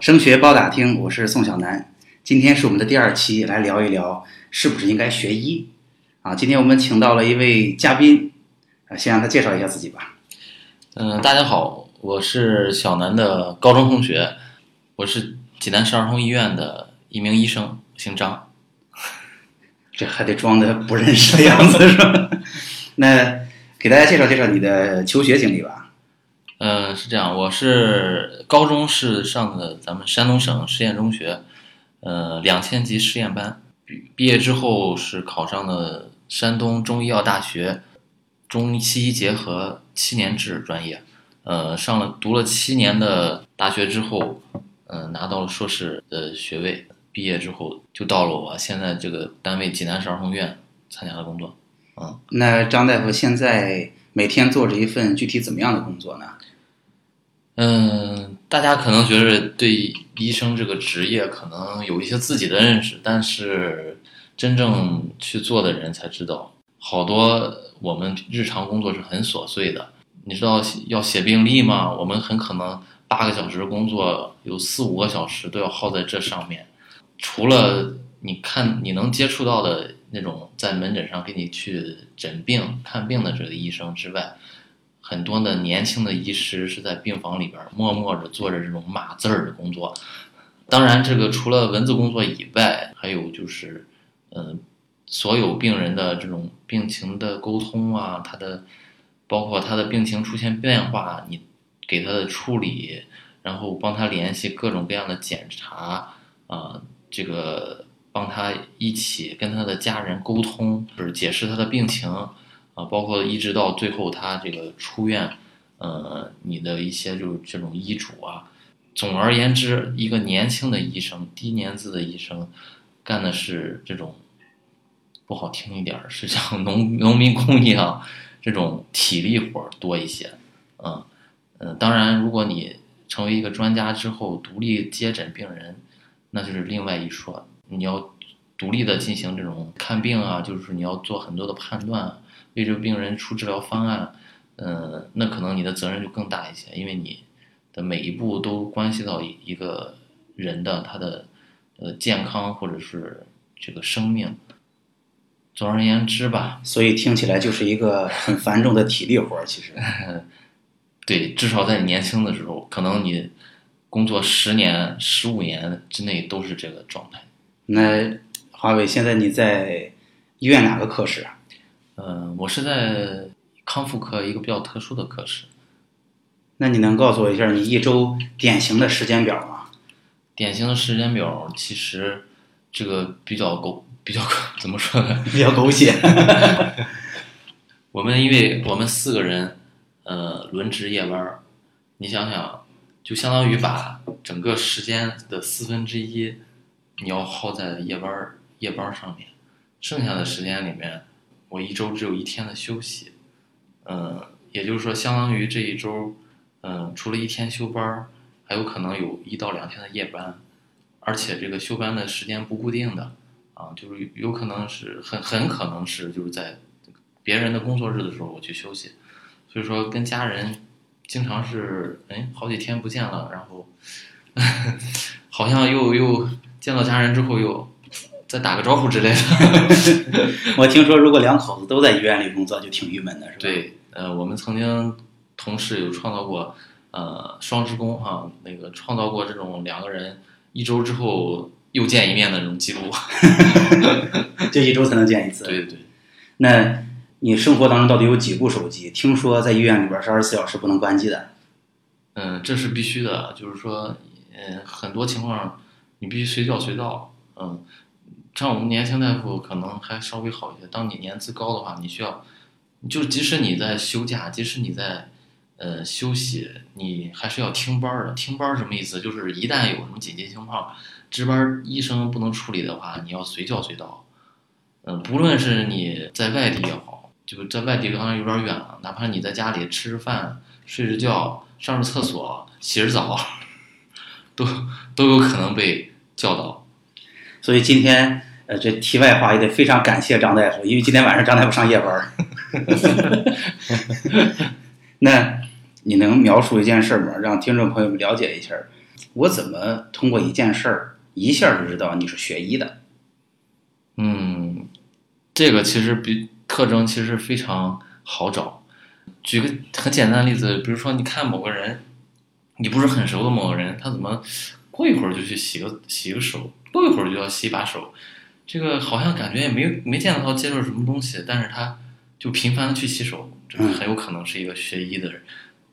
升学包打听，我是宋小南。今天是我们的第二期，来聊一聊是不是应该学医啊？今天我们请到了一位嘉宾，啊，先让他介绍一下自己吧。嗯，大家好，我是小南的高中同学，我是济南市儿童医院的一名医生，姓张。这还得装的不认识的样子是吧？那给大家介绍介绍你的求学经历吧。嗯，是这样，我是高中是上的咱们山东省实验中学，呃，两千级实验班。毕毕业之后是考上了山东中医药大学中西医结合七年制专业，呃，上了读了七年的大学之后，嗯，拿到了硕士的学位。毕业之后就到了我现在这个单位济南市儿童医院参加了工作。嗯，那张大夫现在每天做着一份具体怎么样的工作呢？嗯，大家可能觉得对医生这个职业可能有一些自己的认识，但是真正去做的人才知道，好多我们日常工作是很琐碎的。你知道要写病历吗？我们很可能八个小时工作，有四五个小时都要耗在这上面。除了你看你能接触到的那种在门诊上给你去诊病看病的这个医生之外。很多的年轻的医师是在病房里边默默的做着这种码字儿的工作。当然，这个除了文字工作以外，还有就是，嗯，所有病人的这种病情的沟通啊，他的包括他的病情出现变化，你给他的处理，然后帮他联系各种各样的检查啊，这个帮他一起跟他的家人沟通，就是解释他的病情。啊，包括一直到最后他这个出院，呃，你的一些就是这种医嘱啊。总而言之，一个年轻的医生，低年资的医生，干的是这种不好听一点儿，是像农农民工一样这种体力活儿多一些。嗯嗯，当然，如果你成为一个专家之后，独立接诊病人，那就是另外一说。你要独立的进行这种看病啊，就是你要做很多的判断。为这个病人出治疗方案，嗯，那可能你的责任就更大一些，因为你的每一步都关系到一个人的他的呃健康或者是这个生命。总而言之吧，所以听起来就是一个很繁重的体力活儿。其实，对，至少在你年轻的时候，可能你工作十年、十五年之内都是这个状态。那华伟，现在你在医院哪个科室啊？嗯，我是在康复科一个比较特殊的科室。那你能告诉我一下你一周典型的时间表吗？典型的时间表其实这个比较狗，比较 怎么说呢？比较狗血。我们因为我们四个人，呃，轮值夜班你想想，就相当于把整个时间的四分之一你要耗在夜班夜班上面，剩下的时间里面。我一周只有一天的休息，嗯，也就是说，相当于这一周，嗯，除了一天休班，还有可能有一到两天的夜班，而且这个休班的时间不固定的，啊，就是有可能是很很可能是就是在别人的工作日的时候我去休息，所以说跟家人经常是哎好几天不见了，然后 好像又又见到家人之后又。再打个招呼之类的。我听说，如果两口子都在医院里工作，就挺郁闷的，是吧？对，呃，我们曾经同事有创造过，呃，双职工哈，那个创造过这种两个人一周之后又见一面的这种记录。就一周才能见一次。对对。那你生活当中到底有几部手机？听说在医院里边是二十四小时不能关机的。嗯，这是必须的，就是说，嗯，很多情况你必须随叫随到，嗯。像我们年轻大夫可能还稍微好一些。当你年资高的话，你需要，就即使你在休假，即使你在，呃休息，你还是要听班的。听班什么意思？就是一旦有什么紧急情况，值班医生不能处理的话，你要随叫随到。嗯，不论是你在外地也好，就在外地可能有点远了，哪怕你在家里吃着饭、睡着觉、上着厕所、洗着澡，都都有可能被叫到。所以今天，呃，这题外话也得非常感谢张大夫，因为今天晚上张大夫上夜班儿。那你能描述一件事吗？让听众朋友们了解一下，我怎么通过一件事儿一下就知道你是学医的？嗯，这个其实比特征其实非常好找。举个很简单的例子，比如说你看某个人，你不是很熟的某个人，他怎么过一会儿就去洗个洗个手，过一会儿就要洗把手，这个好像感觉也没没见到他接触什么东西，但是他就频繁的去洗手，这个很有可能是一个学医的人，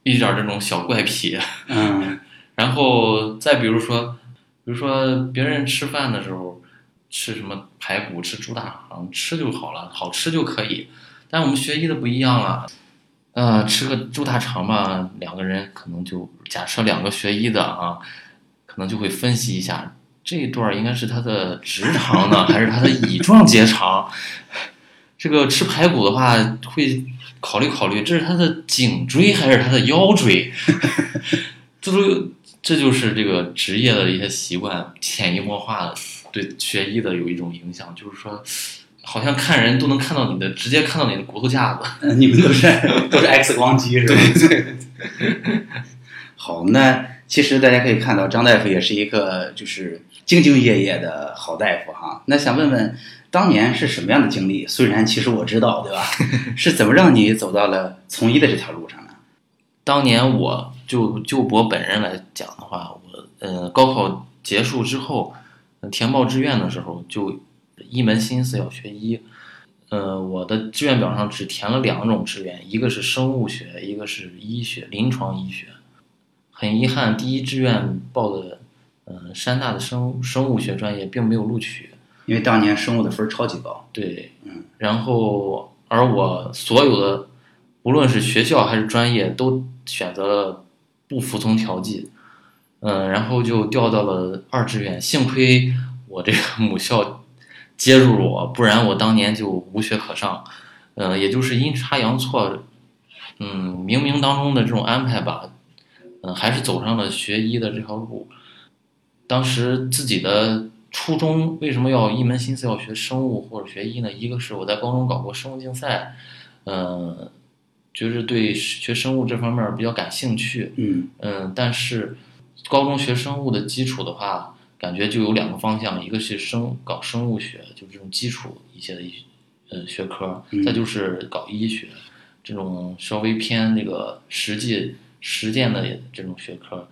一点这种小怪癖。嗯 然后再比如说，比如说别人吃饭的时候吃什么排骨、吃猪大肠，吃就好了，好吃就可以。但我们学医的不一样了，呃，吃个猪大肠吧，两个人可能就假设两个学医的啊，可能就会分析一下这一段应该是他的直肠呢，还是他的乙状结肠。这个吃排骨的话，会考虑考虑，这是他的颈椎还是他的腰椎？这都这就是这个职业的一些习惯，潜移默化的对学医的有一种影响，就是说，好像看人都能看到你的，直接看到你的骨头架子。嗯，你们都是都是 X 光机是吧对？好，那其实大家可以看到，张大夫也是一个就是兢兢业业的好大夫哈。那想问问，当年是什么样的经历？虽然其实我知道，对吧？是怎么让你走到了从医的这条路上呢？当年我就就我本人来讲的话，我呃高考结束之后，呃填报志愿的时候就一门心思要学医。呃，我的志愿表上只填了两种志愿，一个是生物学，一个是医学，临床医学。很遗憾，第一志愿报的呃山大的生生物学专业并没有录取。因为当年生物的分儿超级高。对，嗯，然后而我所有的，无论是学校还是专业，都选择了不服从调剂，嗯，然后就调到了二志愿。幸亏我这个 母校接住了我，不然我当年就无学可上。嗯，也就是阴差阳错，嗯，冥冥当中的这种安排吧，嗯，还是走上了学医的这条路。当时自己的初衷为什么要一门心思要学生物或者学医呢？一个是我在高中搞过生物竞赛，嗯，就是对学生物这方面比较感兴趣，嗯嗯，但是高中学生物的基础的话，感觉就有两个方向，一个是生搞生物学，就这种基础一些的一呃学科，嗯再就是搞医学，这种稍微偏那个实际实践的这种学科，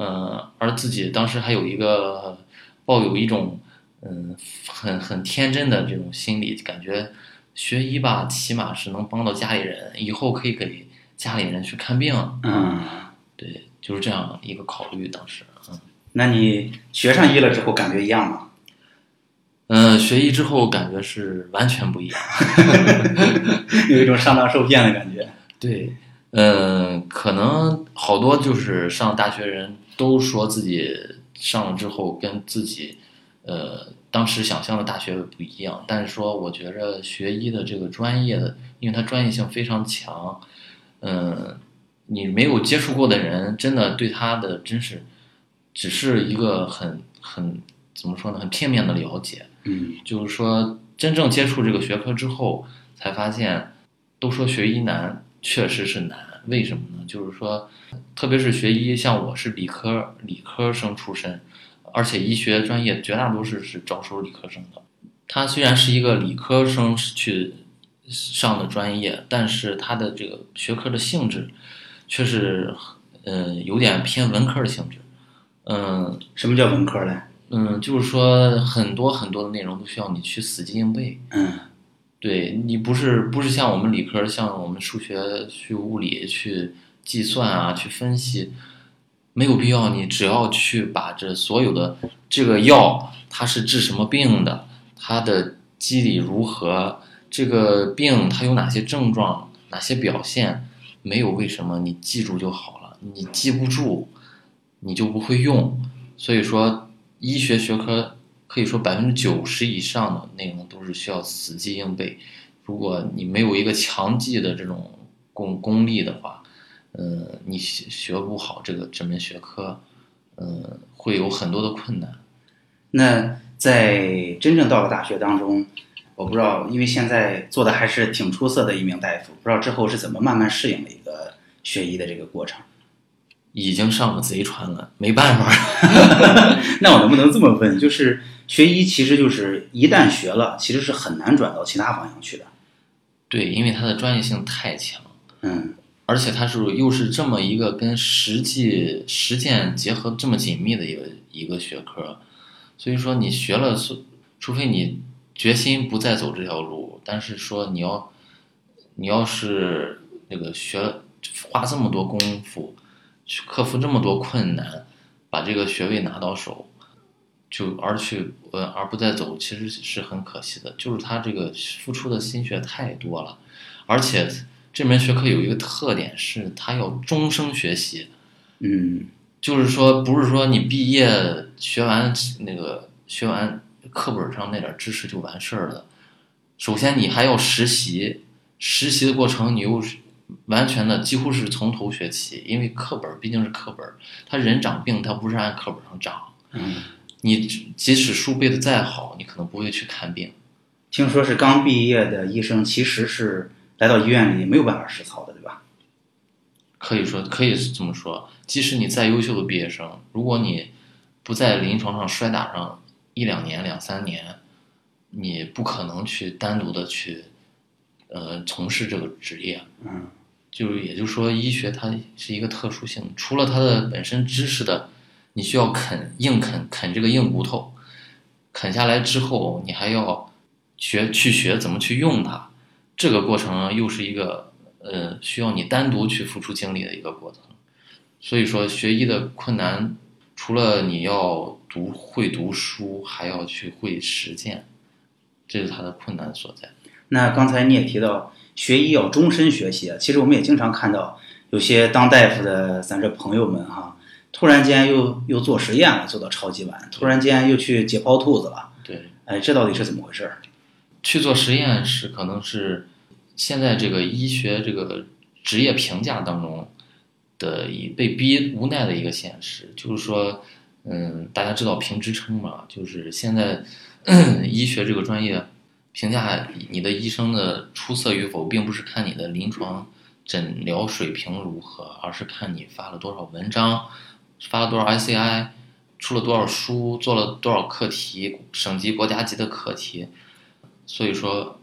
呃，而自己当时还有一个抱有一种嗯很很天真的这种心理，感觉学医吧，起码是能帮到家里人，以后可以给家里人去看病，嗯，对，就是这样一个考虑。当时，嗯那你学上医了之后感觉一样吗？嗯、呃学医之后感觉是完全不一样。有一种上当受骗的感觉。对，嗯，可能好多就是上大学人都说自己上了之后跟自己，呃，当时想象的大学不一样。但是说，我觉着学医的这个专业的，因为它专业性非常强，嗯，你没有接触过的人，真的对他的真是只是一个很很怎么说呢，很片面的了解。嗯就是说，真正接触这个学科之后，才发现，都说学医难，确实是难。为什么呢？就是说，特别是学医，像我是理科理科生出身，而且医学专业绝大多数是招收理科生的。他虽然是一个理科生去上的专业，但是他的这个学科的性质，却是呃有点偏文科的性质。嗯，什么叫文科嘞？嗯，就是说很多很多的内容都需要你去死记硬背。嗯对你不是不是像我们理科，像我们数学去物理去计算啊，去分析，没有必要。你只要去把这所有的这个药它是治什么病的，它的机理如何，这个病它有哪些症状，哪些表现，没有为什么，你记住就好了。你记不住，你就不会用。所以说，医学学科可以说百分之九十以上的内容都是需要死记硬背。如果你没有一个强记的这种功功力的话，嗯，你学学不好这个这门学科，嗯，会有很多的困难。那在真正到了大学当中，我不知道，因为现在做的还是挺出色的一名大夫，不知道之后是怎么慢慢适应的一个学医的这个过程。已经上了贼船了，没办法。那我能不能这么问？就是学医，其实就是一旦学了，其实是很难转到其他方向去的。对，因为它的专业性太强，嗯而且它是又是这么一个跟实际实践结合这么紧密的一个一个学科，所以说你学了，除除非你决心不再走这条路，但是说你要你要是那个学花这么多功夫去克服这么多困难，把这个学位拿到手，就而去呃而不再走，其实是很可惜的。就是他这个付出的心血太多了，而且这门学科有一个特点是，它要终生学习。嗯就是说，不是说你毕业学完那个学完课本上那点知识就完事儿了。首先，你还要实习，实习的过程你又是完全的几乎是从头学起，因为课本毕竟是课本，他人长病他不是按课本上长。嗯，你即使书背的再好，你可能不会去看病。听说是刚毕业的医生，其实是来到医院里没有办法实操的，对吧？可以说，可以这么说。即使你再优秀的毕业生，如果你不在临床上摔打上一两年、两三年，你不可能去单独的去，呃，从事这个职业。嗯就是也就是说，医学它是一个特殊性，除了它的本身知识的，你需要啃硬啃啃这个硬骨头，啃下来之后，你还要学去学怎么去用它，这个过程又是一个呃需要你单独去付出精力的一个过程。所以说，学医的困难，除了你要读会读书，还要去会实践，这是它的困难所在。那刚才你也提到学医要终身学习啊，其实我们也经常看到有些当大夫的咱这朋友们哈，突然间又又做实验了，做到超级晚，突然间又去解剖兔子了，对。哎，这到底是怎么回事儿？去做实验是可能是现在这个医学这个职业评价当中的一被逼无奈的一个现实，就是说，嗯，大家知道评职称嘛，就是现在 医学这个专业评价你的医生的出色与否，并不是看你的临床诊疗水平如何，而是看你发了多少文章，发了多少 ICI，出了多少书，做了多少课题，省级、国家级的课题。所以说，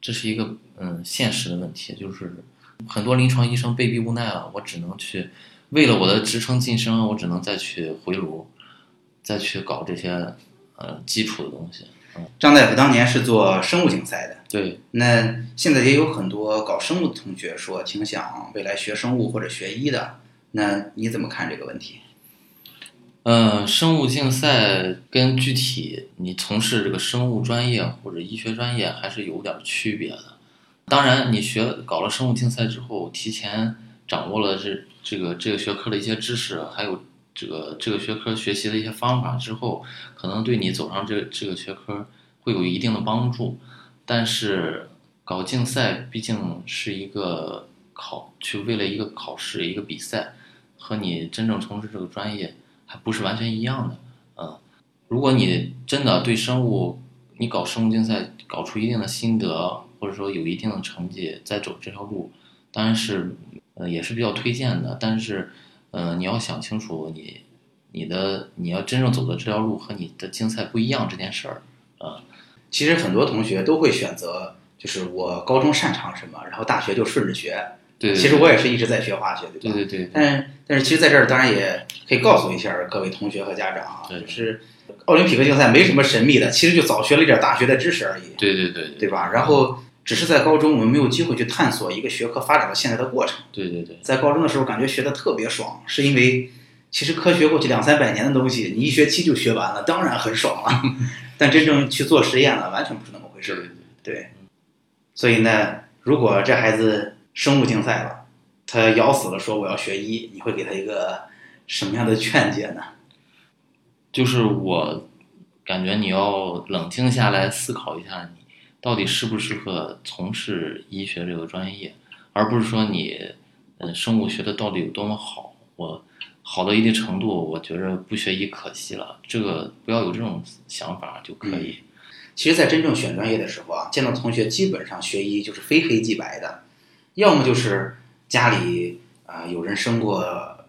这是一个嗯现实的问题，就是很多临床医生被逼无奈了，我只能去为了我的职称晋升，我只能再去回炉，再去搞这些呃基础的东西。张大夫当年是做生物竞赛的，对，那现在也有很多搞生物的同学说挺想未来学生物或者学医的，那你怎么看这个问题？呃，生物竞赛跟具体你从事这个生物专业或者医学专业还是有点区别的。当然，你学搞了生物竞赛之后，提前掌握了这这个这个学科的一些知识，还有这个这个学科学习的一些方法之后，可能对你走上这这个学科会有一定的帮助。但是搞竞赛毕竟是一个考，去为了一个考试一个比赛，和你真正从事这个专业。还不是完全一样的，嗯，如果你真的对生物，你搞生物竞赛搞出一定的心得，或者说有一定的成绩，再走这条路，当然是，呃，也是比较推荐的。但是，呃，你要想清楚，你，你的你要真正走的这条路和你的竞赛不一样这件事儿，啊，其实很多同学都会选择，就是我高中擅长什么，然后大学就顺着学。对，其实我也是一直在学化学，对吧？对对对。但是但是，其实在这儿当然也可以告诉一下各位同学和家长啊，就是奥林匹克竞赛没什么神秘的，其实就早学了一点大学的知识而已。对对对，对吧？然后只是在高中我们没有机会去探索一个学科发展到现在的过程。对对对，在高中的时候感觉学的特别爽，是因为其实科学过去两三百年的东西，你一学期就学完了，当然很爽了。但真正去做实验了，完全不是那么回事。对，所以呢，如果这孩子生物竞赛了。他咬死了说我要学医，你会给他一个什么样的劝解呢？就是我感觉你要冷静下来思考一下，你到底适不适合从事医学这个专业，而不是说你嗯生物学的到底有多么好，我好到一定程度，我觉着不学医可惜了。这个不要有这种想法就可以。其实，在真正选专业的时候啊，见到同学基本上学医就是非黑即白的，要么就是。家里啊，有人生过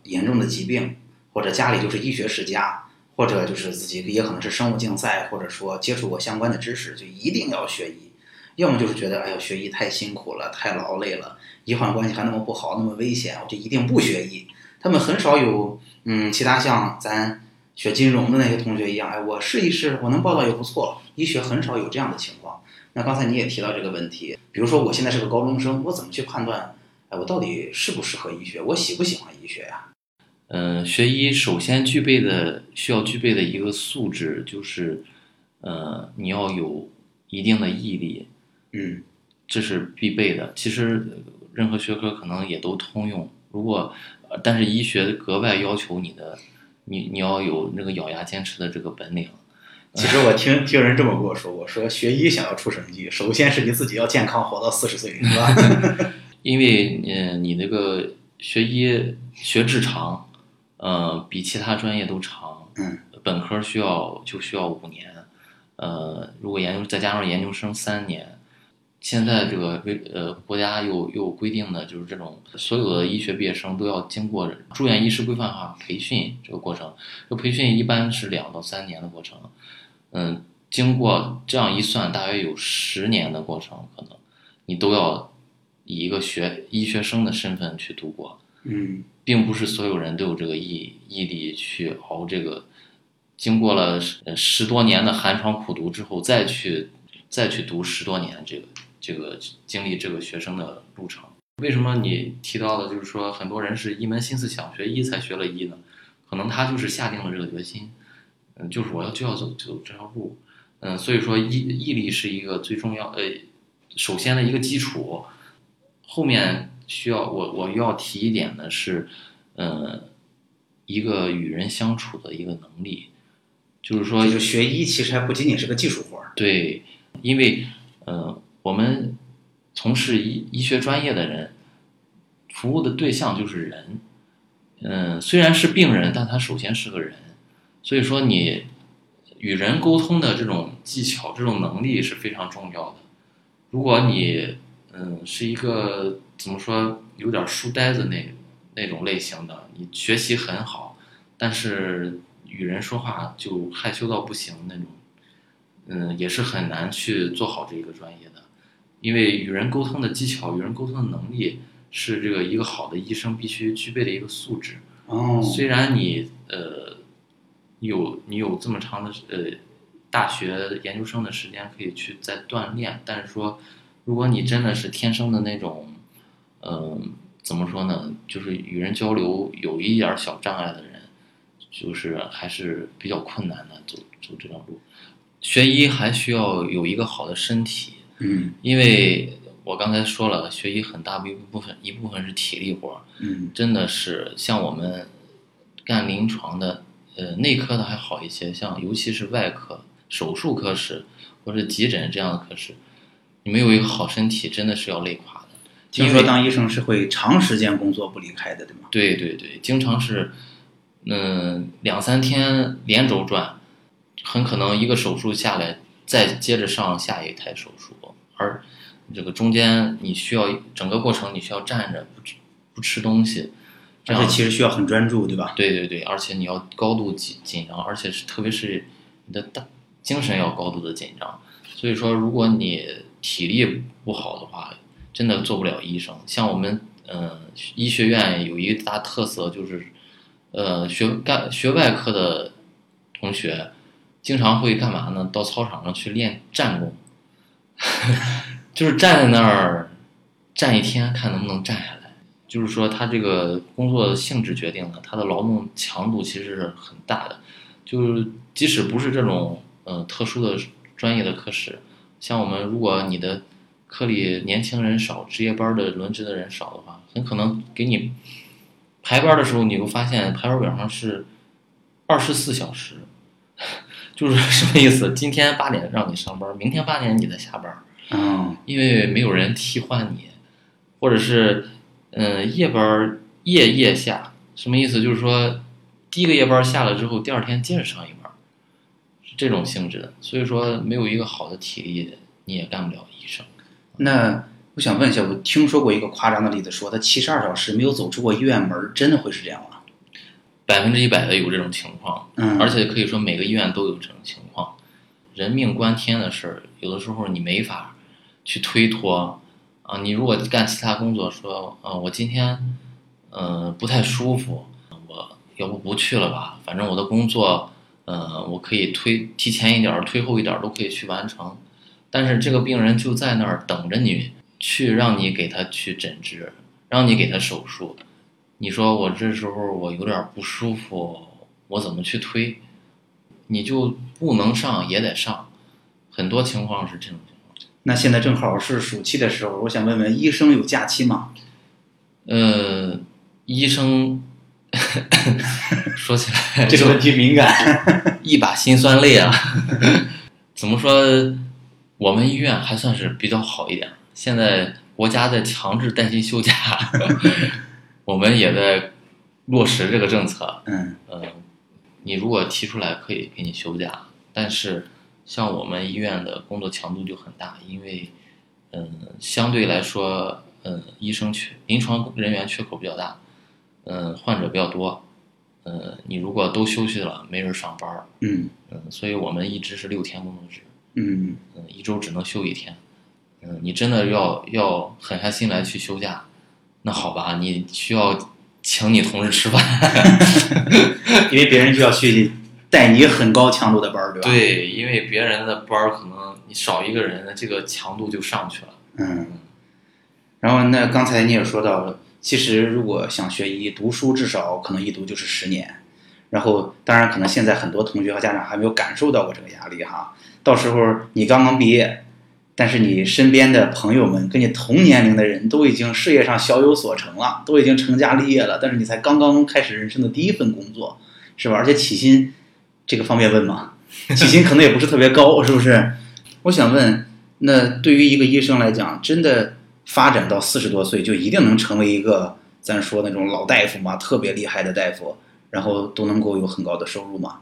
严重的疾病，或者家里就是医学世家，或者就是自己也可能是生物竞赛，或者说接触过相关的知识，就一定要学医。要么就是觉得，哎呀，学医太辛苦了，太劳累了，医患关系还那么不好，那么危险，我就一定不学医。他们很少有，嗯，其他像咱学金融的那些同学一样，哎，我试一试，我能报到也不错。医学很少有这样的情况。那刚才你也提到这个问题，比如说我现在是个高中生，我怎么去判断，哎，我到底适不适合医学，我喜不喜欢医学呀？嗯，学医首先具备的需要具备的一个素质就是，呃，你要有一定的毅力。嗯，这是必备的。其实任何学科可能也都通用。如果，但是医学格外要求你的，你你要有那个咬牙坚持的这个本领。其实我听听人这么跟我说，过说学医想要出成绩，首先是你自己要健康活到四十岁，是吧？因为嗯，你那个学医学制长，呃，比其他专业都长。嗯，本科需要就需要五年，呃，如果研究再加上研究生三年。现在这个规呃国家又又规定的就是这种所有的医学毕业生都要经过住院医师规范化培训这个过程，这培训一般是两到三年的过程，嗯，经过这样一算，大约有十年的过程，可能你都要以一个学医学生的身份去度过，嗯，并不是所有人都有这个毅毅力去熬这个，经过了十多年的寒窗苦读之后，再去再去读十多年这个。这个经历这个学生的路程，为什么你提到的，就是说很多人是一门心思想学医才学了医呢？可能他就是下定了这个决心，嗯，就是我要就要走走这条路，嗯，所以说毅毅力是一个最重要呃，首先的一个基础，后面需要我我要提一点的是，嗯，一个与人相处的一个能力，就是说，就学医其实还不仅仅是个技术活儿，对，因为嗯。我们从事医医学专业的人，服务的对象就是人。嗯，虽然是病人，但他首先是个人。所以说，你与人沟通的这种技巧、这种能力是非常重要的。如果你嗯是一个怎么说有点书呆子那那种类型的，你学习很好，但是与人说话就害羞到不行那种，嗯，也是很难去做好这一个专业的。因为与人沟通的技巧、与人沟通的能力是这个一个好的医生必须具备的一个素质。哦，虽然你呃有你有这么长的呃大学研究生的时间可以去再锻炼，但是说如果你真的是天生的那种，嗯，怎么说呢？就是与人交流有一点小障碍的人，就是还是比较困难的走走这条路。学医还需要有一个好的身体。嗯，因为我刚才说了，学医很大一部分一部分是体力活儿，嗯，真的是像我们干临床的，呃，内科的还好一些，像尤其是外科、手术科室或者急诊这样的科室，你没有一个好身体，真的是要累垮的。听说当医生是会长时间工作不离开的，对吗？对对对，经常是，嗯，两三天连轴转，很可能一个手术下来，再接着上下一台手术。而这个中间你需要整个过程你需要站着不吃不吃东西，而且其实需要很专注，对吧？对对对，而且你要高度紧紧张，而且是特别是你的大精神要高度的紧张。所以说，如果你体力不好的话，真的做不了医生。像我们嗯医学院有一大特色就是，呃学干学外科的同学经常会干嘛呢？到操场上去练站功。就是站在那儿站一天，看能不能站下来。就是说，他这个工作性质决定了他的劳动强度其实是很大的。就是即使不是这种嗯特殊的专业的科室，像我们如果你的科里年轻人少，值夜班的轮值的人少的话，很可能给你排班的时候，你会发现排班表上是二十四小时。就是什么意思？今天八点让你上班，明天八点你再下班。嗯，因为没有人替换你，或者是，嗯，夜班夜夜下，什么意思？就是说，第一个夜班下了之后，第二天接着上一班，是这种性质的。所以说，没有一个好的体力，你也干不了医生。那我想问一下，我听说过一个夸张的例子，说他七十二小时没有走出过医院门，真的会是这样吗？百分之一百的有这种情况，嗯，而且可以说每个医院都有这种情况。人命关天的事儿，有的时候你没法去推脱啊。你如果干其他工作，说，呃，我今天，嗯，不太舒服，我要不不去了吧？反正我的工作，呃，我可以推提前一点儿、推后一点儿都可以去完成。但是这个病人就在那儿等着你去，让你给他去诊治，让你给他手术。你说我这时候我有点不舒服，我怎么去推？你就不能上也得上，很多情况是这种情况。那现在正好是暑期的时候，我想问问，医生有假期吗？呃，医生 说起来 这个问题敏感。一把辛酸泪啊。怎么说？我们医院还算是比较好一点。现在国家在强制带薪休假，我们也在落实这个政策。嗯呃，你如果提出来可以给你休假，但是像我们医院的工作强度就很大，因为嗯、相对来说，嗯、医生缺临床人员缺口比较大，嗯、患者比较多，嗯、你如果都休息了，没人上班儿，嗯嗯、所以我们一直是六天工作制，嗯嗯、一周只能休一天，嗯、你真的要要狠下心来去休假，那好吧，你需要请你同事吃饭。因为别人就要去带你很高强度的班儿，对吧？，对，因为别人的班儿可能你少一个人，这个强度就上去了。嗯。然后那刚才你也说到了，其实如果想学医，读书至少可能一读就是十年。然后，当然可能现在很多同学和家长还没有感受到过这个压力哈。到时候你刚刚毕业，但是你身边的朋友们跟你同年龄的人都已经事业上小有所成了，都已经成家立业了，但是你才刚刚开始人生的第一份工作，是吧？而且起薪这个方便问吗？起薪可能也不是特别高，是不是？我想问，那对于一个医生来讲，真的发展到四十多岁就一定能成为一个咱说那种老大夫吗？特别厉害的大夫，然后都能够有很高的收入吗？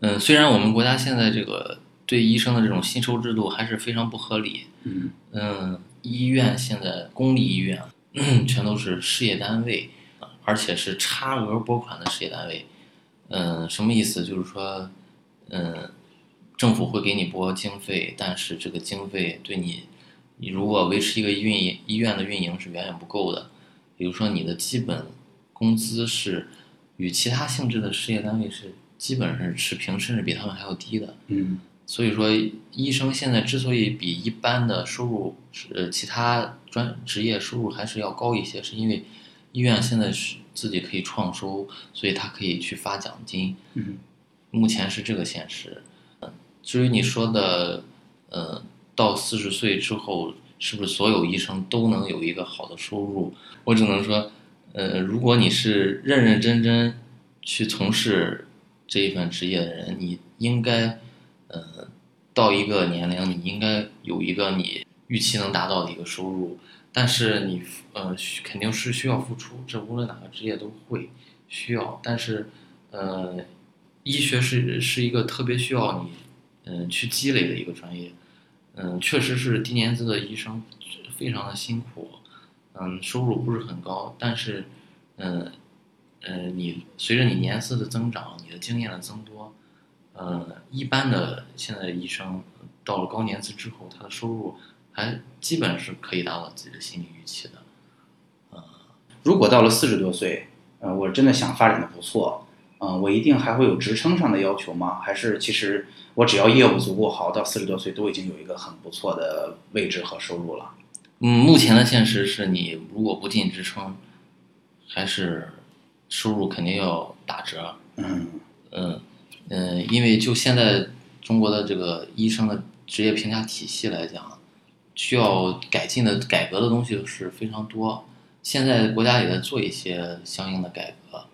嗯，虽然我们国家现在这个对医生的这种薪酬制度还是非常不合理，嗯嗯，医院现在公立医院嗯 全都是事业单位，而且是差额拨款的事业单位。嗯，什么意思？就是说，嗯，政府会给你拨经费，但是这个经费对你，你如果维持一个运营医院的运营是远远不够的。比如说，你的基本工资是与其他性质的事业单位是基本上是持平，甚至比他们还要低的。嗯所以说，医生现在之所以比一般的收入，呃，其他专职业收入还是要高一些，是因为医院现在是自己可以创收，所以他可以去发奖金。嗯目前是这个现实。嗯至于你说的，呃，到四十岁之后，是不是所有医生都能有一个好的收入？我只能说，呃，如果你是认认真真去从事这一份职业的人，你应该，呃，到一个年龄，你应该有一个你预期能达到的一个收入。但是你，呃，肯定是需要付出，这无论哪个职业都会需要。但是，呃，医学是是一个特别需要你，嗯、去积累的一个专业。嗯、确实是低年资的医生非常的辛苦，嗯，收入不是很高，但是，嗯、呃，你随着你年资的增长，你的经验的增多，呃，一般的现在的医生到了高年资之后，他的收入还基本是可以达到自己的心理预期的。如果到了四十多岁，呃，我真的想发展的不错，嗯、我一定还会有职称上的要求吗？还是其实我只要业务足够好，到四十多岁都已经有一个很不错的位置和收入了？嗯，目前的现实是你如果不进职称，还是收入肯定要打折。嗯嗯嗯，因为就现在中国的这个医生的职业评价体系来讲，需要改进的改革的东西是非常多。现在国家也在做一些相应的改革，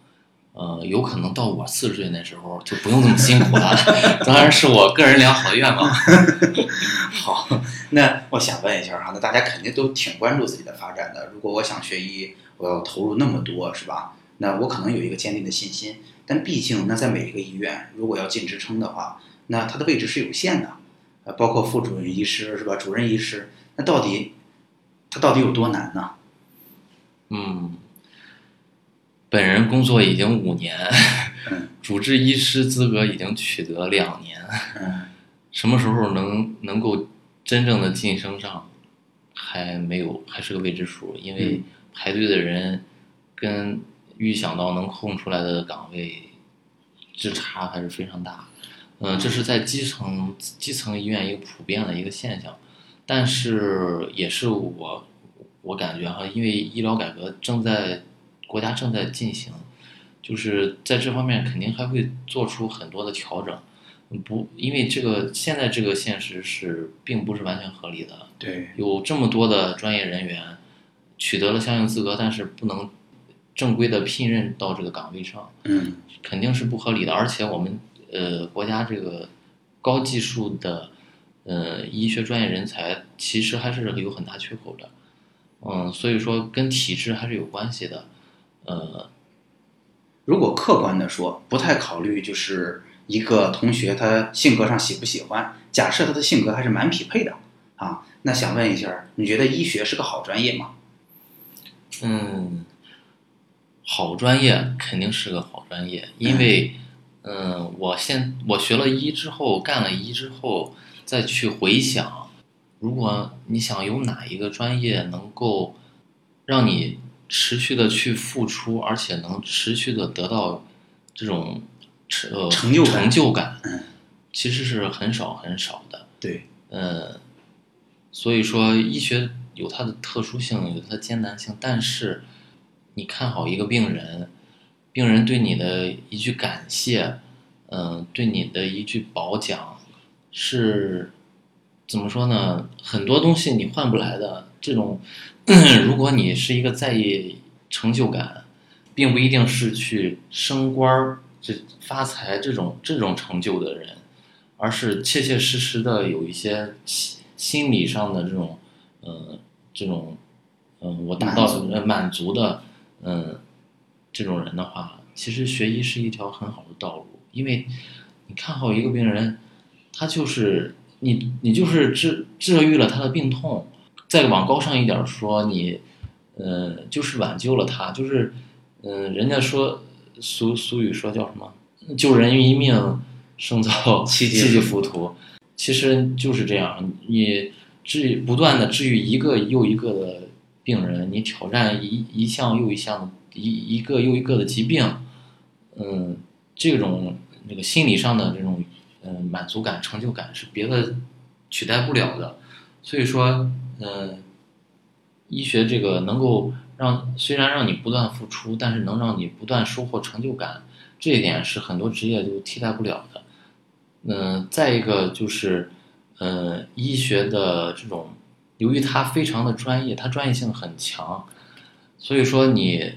呃，有可能到我四十岁那时候就不用这么辛苦了。当然是我个人良好的愿望。好，那我想问一下哈，那大家肯定都挺关注自己的发展的。如果我想学医，我要投入那么多，是吧？那我可能有一个坚定的信心，但毕竟那在每一个医院，如果要进职称的话，那他的位置是有限的，呃，包括副主任医师是吧？主任医师，那到底他到底有多难呢？嗯，本人工作已经五年，嗯 主治医师资格已经取得两年，嗯 什么时候能能够真正的晋升上，还没有，还是个未知数。因为嗯排队的人跟预想到能空出来的岗位之差还是非常大。嗯、这是在基层基层医院一个普遍的一个现象，但是也是我我感觉哈，因为医疗改革正在国家正在进行，就是在这方面肯定还会做出很多的调整。不，因为这个现在这个现实是并不是完全合理的，对，有这么多的专业人员取得了相应资格，但是不能正规的聘任到这个岗位上，嗯肯定是不合理的。而且我们呃国家这个高技术的呃医学专业人才其实还是有很大缺口的，嗯，所以说跟体制还是有关系的，呃，如果客观的说，不太考虑就是一个同学他性格上喜不喜欢，假设他的性格还是蛮匹配的啊，那想问一下，你觉得医学是个好专业吗？嗯，好专业肯定是个好专业，因为，嗯，我现我学了医之后，干了医之后，再去回想，如果你想有哪一个专业能够让你持续的去付出，而且能持续的得到这种呃成就感成就感嗯，其实是很少很少的。对，呃，所以说医学有它的特殊性，有它的艰难性，但是你看好一个病人，病人对你的一句感谢，嗯、对你的一句褒奖，是怎么说呢？很多东西你换不来的。这种，如果你是一个在意成就感，并不一定是去升官儿、这发财这种这种成就的人，而是切切实实的有一些心心理上的这种，呃，这种，嗯、我达到满足的，嗯、这种人的话，其实学医是一条很好的道路，因为你看好一个病人，他就是你，你就是治治愈了他的病痛，再往高尚一点儿说，你，呃，就是挽救了他，就是，嗯、人家说俗俗语说叫什么？救人一命，胜造七级七级浮屠。其实就是这样，你治不断的治愈一个又一个的病人，你挑战一一项又一项的一一个又一个的疾病，嗯，这种那个心理上的这种嗯满足感、成就感是别的取代不了的。所以说，嗯，医学这个能够让虽然让你不断付出，但是能让你不断收获成就感，这一点是很多职业都替代不了的。嗯，再一个就是，嗯，医学的这种，由于他非常的专业，他专业性很强，所以说你，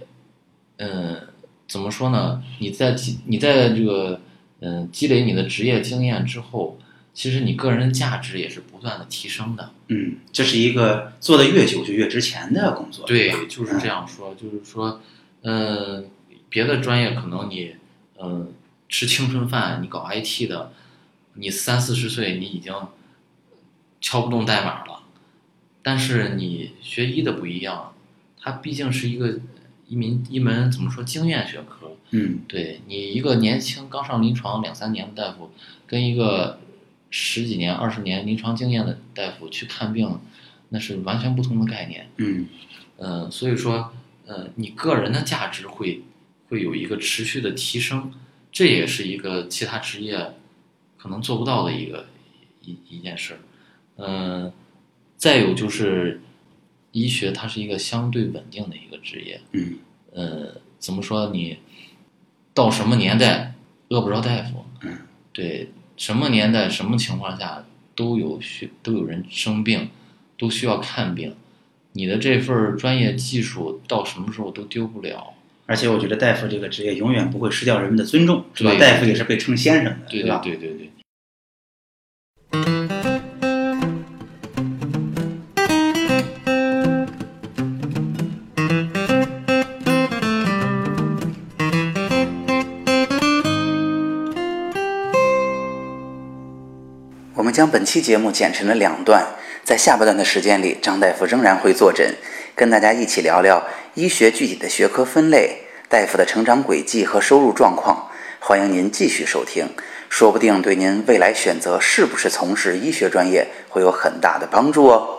嗯，怎么说呢？你在积你在这个嗯积累你的职业经验之后，其实你个人的价值也是不断的提升的。嗯，这是一个做的越久就越值钱的工作。对，就是这样说，就是说，嗯，别的专业可能你，嗯，吃青春饭，你搞 IT 的，你三四十岁你已经敲不动代码了，但是你学医的不一样，它毕竟是一个一门一门怎么说经验学科，嗯对你一个年轻刚上临床两三年的大夫，跟一个十几年、二十年临床经验的大夫去看病，那是完全不同的概念。嗯嗯，所以说，呃，你个人的价值会会有一个持续的提升，这也是一个其他职业可能做不到的一个一一件事儿。嗯，再有就是医学，它是一个相对稳定的一个职业。嗯呃，怎么说你到什么年代饿不着大夫？嗯，对，什么年代什么情况下都有需都有人生病，都需要看病。你的这份专业技术到什么时候都丢不了。而且我觉得大夫这个职业永远不会失掉人们的尊重，是吧？大夫也是被称先生的，对吧？对对对。我将本期节目剪成了两段，在下半段的时间里，张大夫仍然会坐诊，跟大家一起聊聊医学具体的学科分类，大夫的成长轨迹和收入状况，欢迎您继续收听，说不定对您未来选择是不是从事医学专业会有很大的帮助哦。